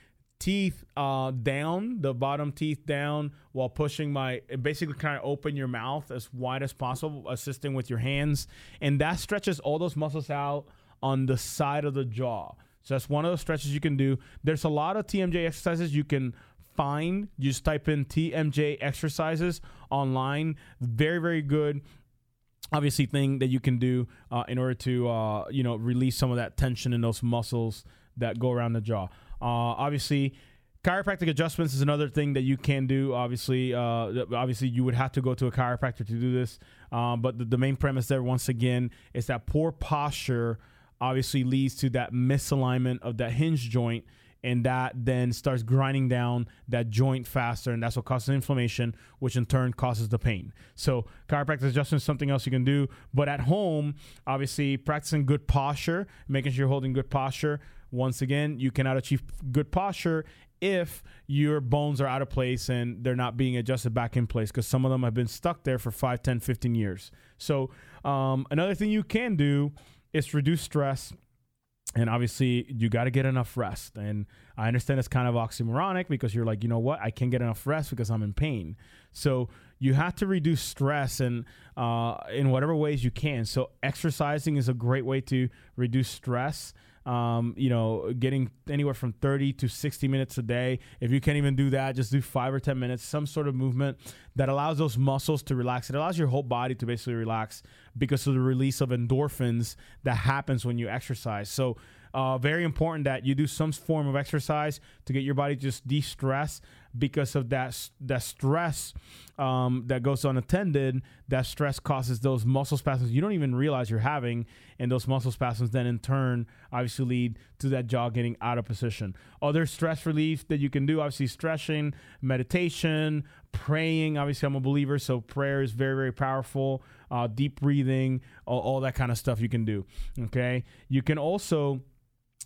teeth uh, down, the bottom teeth down, while pushing my basically kind of open your mouth as wide as possible, assisting with your hands, and that stretches all those muscles out on the side of the jaw. So that's one of those stretches you can do. There's a lot of TMJ exercises you can find. You just type in TMJ exercises online. Very very good obviously thing that you can do uh, in order to uh, you know release some of that tension in those muscles that go around the jaw. Uh, obviously, chiropractic adjustments is another thing that you can do. Obviously, uh, obviously you would have to go to a chiropractor to do this. Um, but the, the, main premise there, once again, is that poor posture obviously leads to that misalignment of that hinge joint. And that then starts grinding down that joint faster, and that's what causes inflammation, which in turn causes the pain. So, chiropractic adjustment is something else you can do. But at home, obviously, practicing good posture, making sure you're holding good posture, once again, you cannot achieve good posture if your bones are out of place and they're not being adjusted back in place because some of them have been stuck there for 5, 10, 15 years. So, um, another thing you can do is reduce stress. And obviously, you got to get enough rest. And I understand it's kind of oxymoronic because you're like, you know what? I can't get enough rest because I'm in pain. So you have to reduce stress and uh, in whatever ways you can. So exercising is a great way to reduce stress um, you know, getting anywhere from 30 to 60 minutes a day. If you can't even do that, just do five or 10 minutes, some sort of movement that allows those muscles to relax. It allows your whole body to basically relax because of the release of endorphins that happens when you exercise. So, uh, very important that you do some form of exercise to get your body just de-stress because of that that stress um, that goes unattended. That stress causes those muscle spasms you don't even realize you're having, and those muscle spasms then in turn obviously lead to that jaw getting out of position. Other stress relief that you can do, obviously stretching, meditation, praying. Obviously, I'm a believer, so prayer is very very powerful. Uh, deep breathing, all, all that kind of stuff you can do. Okay, you can also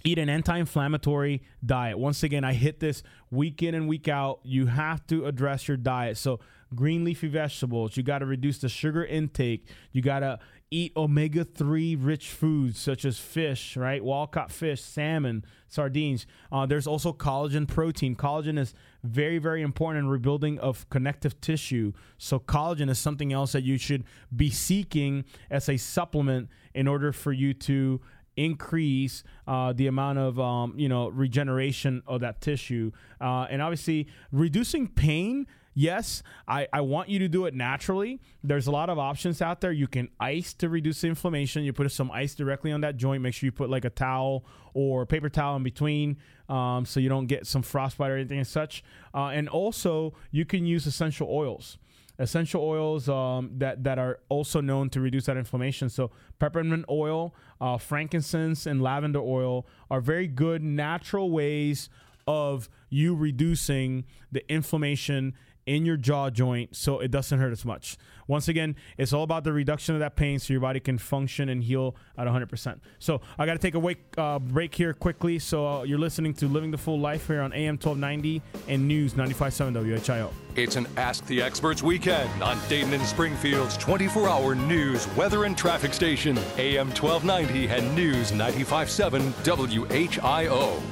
eat an anti-inflammatory diet. Once again, I hit this week in and week out. You have to address your diet. So green leafy vegetables. You got to reduce the sugar intake. You got to eat omega 3 rich foods such as fish, right? Caught fish, salmon, sardines. Uh, there's also collagen protein. Collagen is very, very important in rebuilding of connective tissue. So, collagen is something else that you should be seeking as a supplement in order for you to increase uh, the amount of um, you know regeneration of that tissue. Uh, and obviously reducing pain yes I, I want you to do it naturally. There's a lot of options out there. You can ice to reduce inflammation. You put some ice directly on that joint. Make sure you put like a towel or paper towel in between um, so you don't get some frostbite or anything as such. Uh, and also you can use essential oils essential oils um, that that are also known to reduce that inflammation. So peppermint oil, uh, frankincense, and lavender oil are very good natural ways of you reducing the inflammation in your jaw joint so it doesn't hurt as much. Once again, it's all about the reduction of that pain so your body can function and heal at 100%. So I got to take a wake, uh, break here quickly. So uh, you're listening to Living the Full Life here on AM 1290 and News 95.7 WHIO. It's an Ask the Experts weekend on Dayton and Springfield's 24 hour news, weather, and traffic station, AM 1290 and News 95.7 WHIO.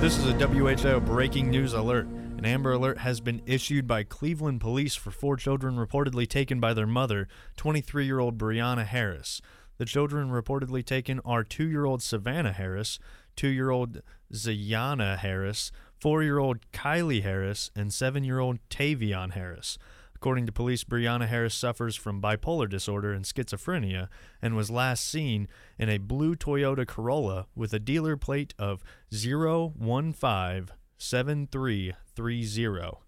This is a WHIO breaking news alert. An Amber Alert has been issued by Cleveland police for four children reportedly taken by their mother, 23 year old Brianna Harris. The children reportedly taken are two year old Savannah Harris, two year old Zayana Harris, four year old Kylie Harris, and seven year old Tavion Harris. According to police, Brianna Harris suffers from bipolar disorder and schizophrenia and was last seen in a blue Toyota Corolla with a dealer plate of 0157330.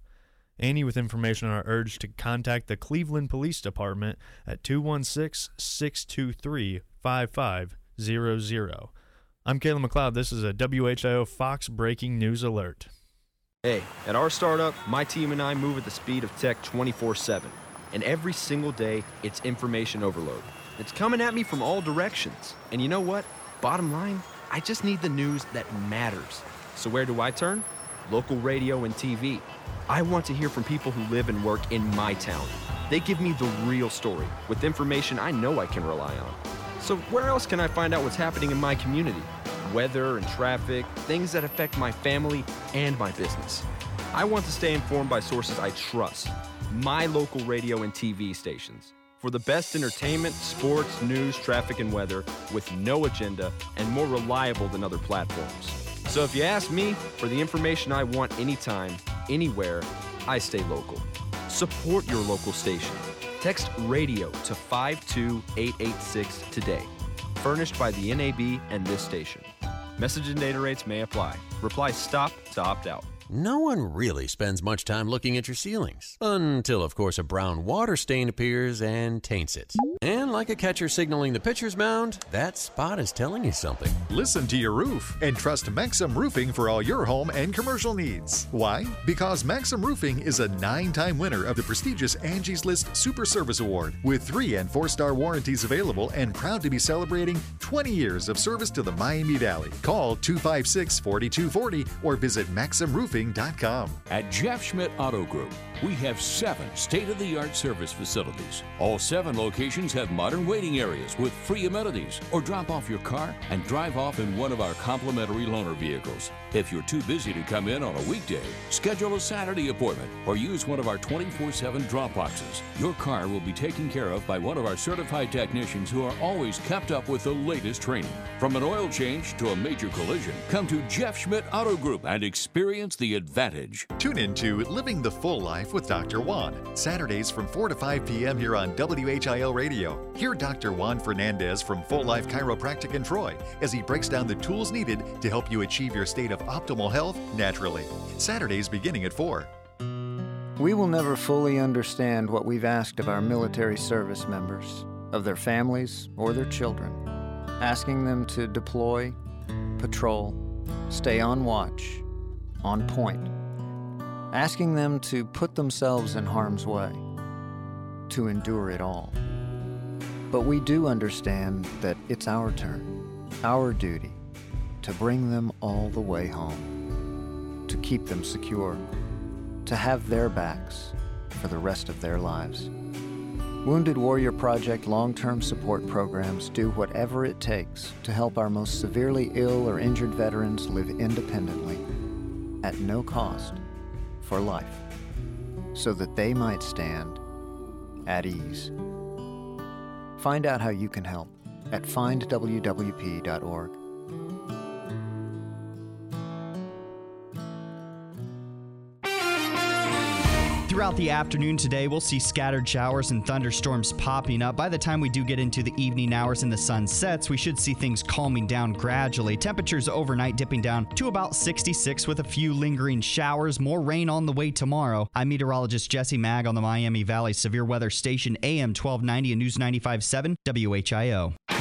Any with information are urged to contact the Cleveland Police Department at 216 623 5500. I'm Caleb McLeod. This is a WHIO Fox Breaking News Alert. Hey, at our startup, my team and I move at the speed of tech 24 7. And every single day, it's information overload. It's coming at me from all directions. And you know what? Bottom line, I just need the news that matters. So where do I turn? Local radio and TV. I want to hear from people who live and work in my town. They give me the real story with information I know I can rely on. So where else can I find out what's happening in my community? weather and traffic, things that affect my family and my business. I want to stay informed by sources I trust, my local radio and TV stations. For the best entertainment, sports, news, traffic, and weather with no agenda and more reliable than other platforms. So if you ask me for the information I want anytime, anywhere, I stay local. Support your local station. Text radio to 52886 today. Furnished by the NAB and this station. Message and data rates may apply. Reply STOP to opt out. No one really spends much time looking at your ceilings. Until, of course, a brown water stain appears and taints it. And like a catcher signaling the pitcher's mound, that spot is telling you something. Listen to your roof and trust Maxim Roofing for all your home and commercial needs. Why? Because Maxim Roofing is a nine time winner of the prestigious Angie's List Super Service Award with three and four star warranties available and proud to be celebrating 20 years of service to the Miami Valley. Call 256 4240 or visit Maxim Roofing at Jeff Schmidt Auto Group, we have seven state of the art service facilities. All seven locations have modern waiting areas with free amenities, or drop off your car and drive off in one of our complimentary loaner vehicles. If you're too busy to come in on a weekday, schedule a Saturday appointment or use one of our 24 7 drop boxes. Your car will be taken care of by one of our certified technicians who are always kept up with the latest training. From an oil change to a major collision, come to Jeff Schmidt Auto Group and experience the advantage. Tune in to Living the Full Life with Dr. Juan, Saturdays from 4 to 5 p.m. here on WHIO Radio. Hear Dr. Juan Fernandez from Full Life Chiropractic in Troy as he breaks down the tools needed to help you achieve your state of optimal health naturally. Saturdays beginning at 4. We will never fully understand what we've asked of our military service members, of their families, or their children, asking them to deploy, patrol, stay on watch, on point, asking them to put themselves in harm's way, to endure it all. But we do understand that it's our turn. our duty to bring them all the way home, to keep them secure, to have their backs for the rest of their lives. Wounded Warrior Project long term support programs do whatever it takes to help our most severely ill or injured veterans live independently, at no cost, for life, so that they might stand at ease. Find out how you can help at findwwp.org. Throughout the afternoon today, we'll see scattered showers and thunderstorms popping up. By the time we do get into the evening hours and the sun sets, we should see things calming down gradually. Temperatures overnight dipping down to about 66 with a few lingering showers. More rain on the way tomorrow. I'm meteorologist Jesse Maag on the Miami Valley Severe Weather Station, AM 1290 and News 95.7 WHIO.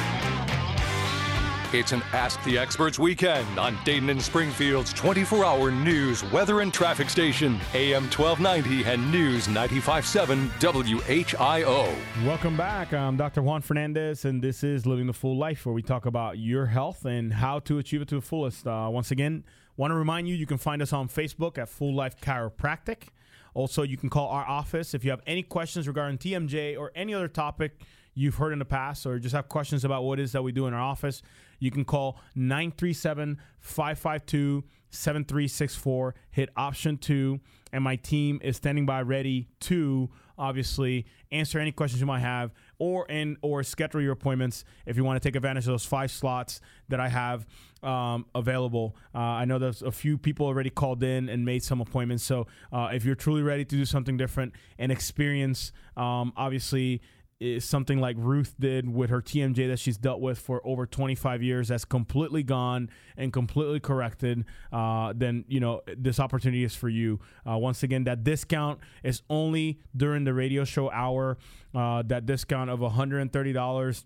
It's an Ask the Experts weekend on Dayton and Springfield's 24 hour news, weather, and traffic station, AM 1290 and News 957 WHIO. Welcome back. I'm Dr. Juan Fernandez, and this is Living the Full Life, where we talk about your health and how to achieve it to the fullest. Uh, once again, want to remind you you can find us on Facebook at Full Life Chiropractic. Also, you can call our office if you have any questions regarding TMJ or any other topic you've heard in the past or just have questions about what is that we do in our office, you can call 937 552 7364, hit option two, and my team is standing by ready to obviously answer any questions you might have or and or schedule your appointments if you want to take advantage of those five slots that I have um, available. Uh, I know there's a few people already called in and made some appointments. So uh, if you're truly ready to do something different and experience, um, obviously is something like Ruth did with her TMJ that she's dealt with for over 25 years that's completely gone and completely corrected, uh, then you know this opportunity is for you. Uh, once again, that discount is only during the radio show hour. Uh, that discount of $130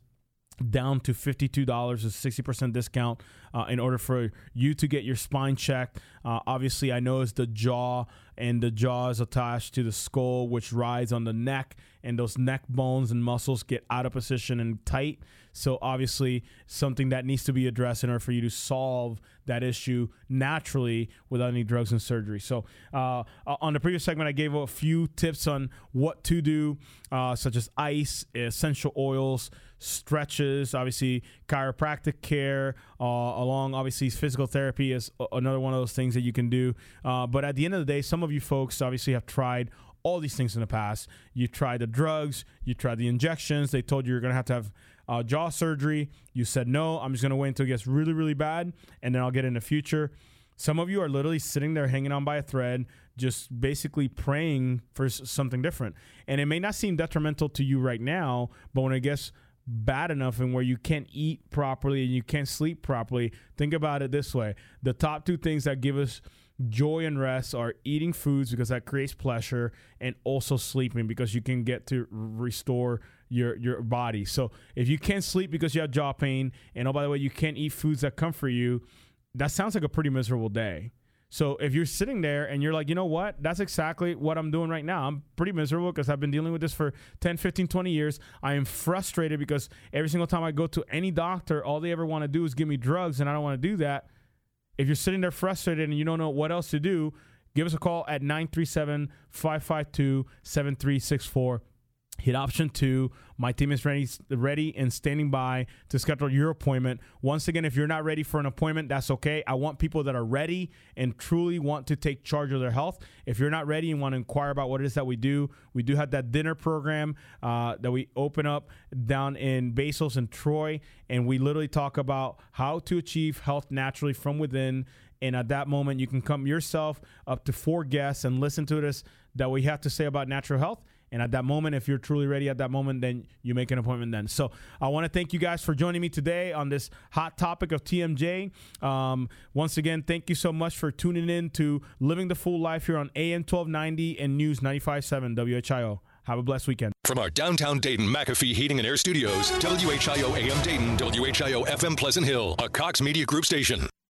down to $52 a 60% discount uh, in order for you to get your spine checked. Uh, obviously i know it's the jaw and the jaw is attached to the skull which rides on the neck and those neck bones and muscles get out of position and tight so obviously something that needs to be addressed in order for you to solve that issue naturally without any drugs and surgery so uh, on the previous segment i gave a few tips on what to do uh, such as ice essential oils stretches, obviously chiropractic care, uh, along obviously physical therapy is another one of those things that you can do. Uh, but at the end of the day, some of you folks obviously have tried all these things in the past. You tried the drugs, you tried the injections. They told you you're going to have to have uh, jaw surgery. You said no. I'm just going to wait until it gets really, really bad, and then I'll get in the future. Some of you are literally sitting there hanging on by a thread, just basically praying for something different. And it may not seem detrimental to you right now, but when it gets bad enough and where you can't eat properly and you can't sleep properly, think about it this way. The top two things that give us joy and rest are eating foods because that creates pleasure and also sleeping because you can get to restore your your body. So if you can't sleep because you have jaw pain and oh by the way you can't eat foods that comfort you, that sounds like a pretty miserable day. So if you're sitting there and you're like, you know what? That's exactly what I'm doing right now. I'm pretty miserable because I've been dealing with this for 10, 15, 20 years. I am frustrated because every single time I go to any doctor, all they ever want to do is give me drugs, and I don't want to do that. If you're sitting there frustrated and you don't know what else to do, give us a call at 937 552 7364 Hit option two. My team is ready, ready and standing by to schedule your appointment. Once again, if you're not ready for an appointment, that's okay. I want people that are ready and truly want to take charge of their health. If you're not ready and want to inquire about what it is that we do, we do have that dinner program uh, that we open up down in Basil's and Troy, and we literally talk about how to achieve health naturally from within. And at that moment, you can come yourself up to four guests and listen to this that we have to say about natural health and at that moment, if you're truly ready at that moment, then you make an appointment then. So I want to thank you guys for joining me today on this hot topic of TMJ. Um, once again, thank you so much for tuning in to Living the Full Life here on AM 1290 and News 95.7 WHIO. Have a blessed weekend. From our downtown Dayton McAfee Heating and Air Studios, WHIO AM Dayton, WHIO FM Pleasant Hill, a Cox Media Group station.